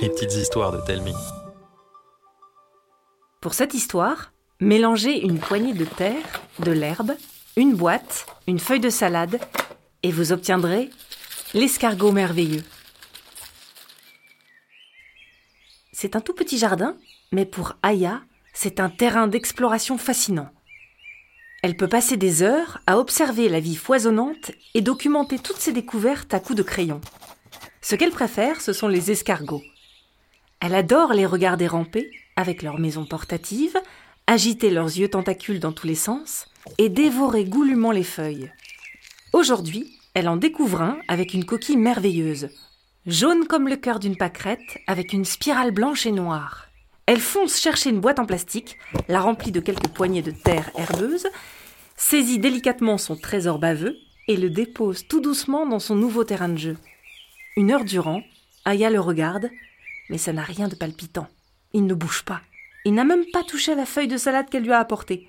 Les petites histoires de Telmi. Pour cette histoire, mélangez une poignée de terre, de l'herbe, une boîte, une feuille de salade, et vous obtiendrez l'escargot merveilleux. C'est un tout petit jardin, mais pour Aya, c'est un terrain d'exploration fascinant. Elle peut passer des heures à observer la vie foisonnante et documenter toutes ses découvertes à coups de crayon. Ce qu'elle préfère, ce sont les escargots. Elle adore les regarder ramper, avec leurs maisons portatives, agiter leurs yeux tentacules dans tous les sens et dévorer goulûment les feuilles. Aujourd'hui, elle en découvre un avec une coquille merveilleuse, jaune comme le cœur d'une pâquerette, avec une spirale blanche et noire. Elle fonce chercher une boîte en plastique, la remplit de quelques poignées de terre herbeuse, saisit délicatement son trésor baveux et le dépose tout doucement dans son nouveau terrain de jeu. Une heure durant, Aya le regarde, mais ça n'a rien de palpitant. Il ne bouge pas. Il n'a même pas touché la feuille de salade qu'elle lui a apportée.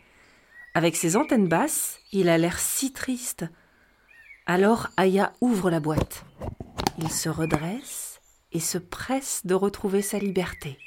Avec ses antennes basses, il a l'air si triste. Alors Aya ouvre la boîte. Il se redresse et se presse de retrouver sa liberté.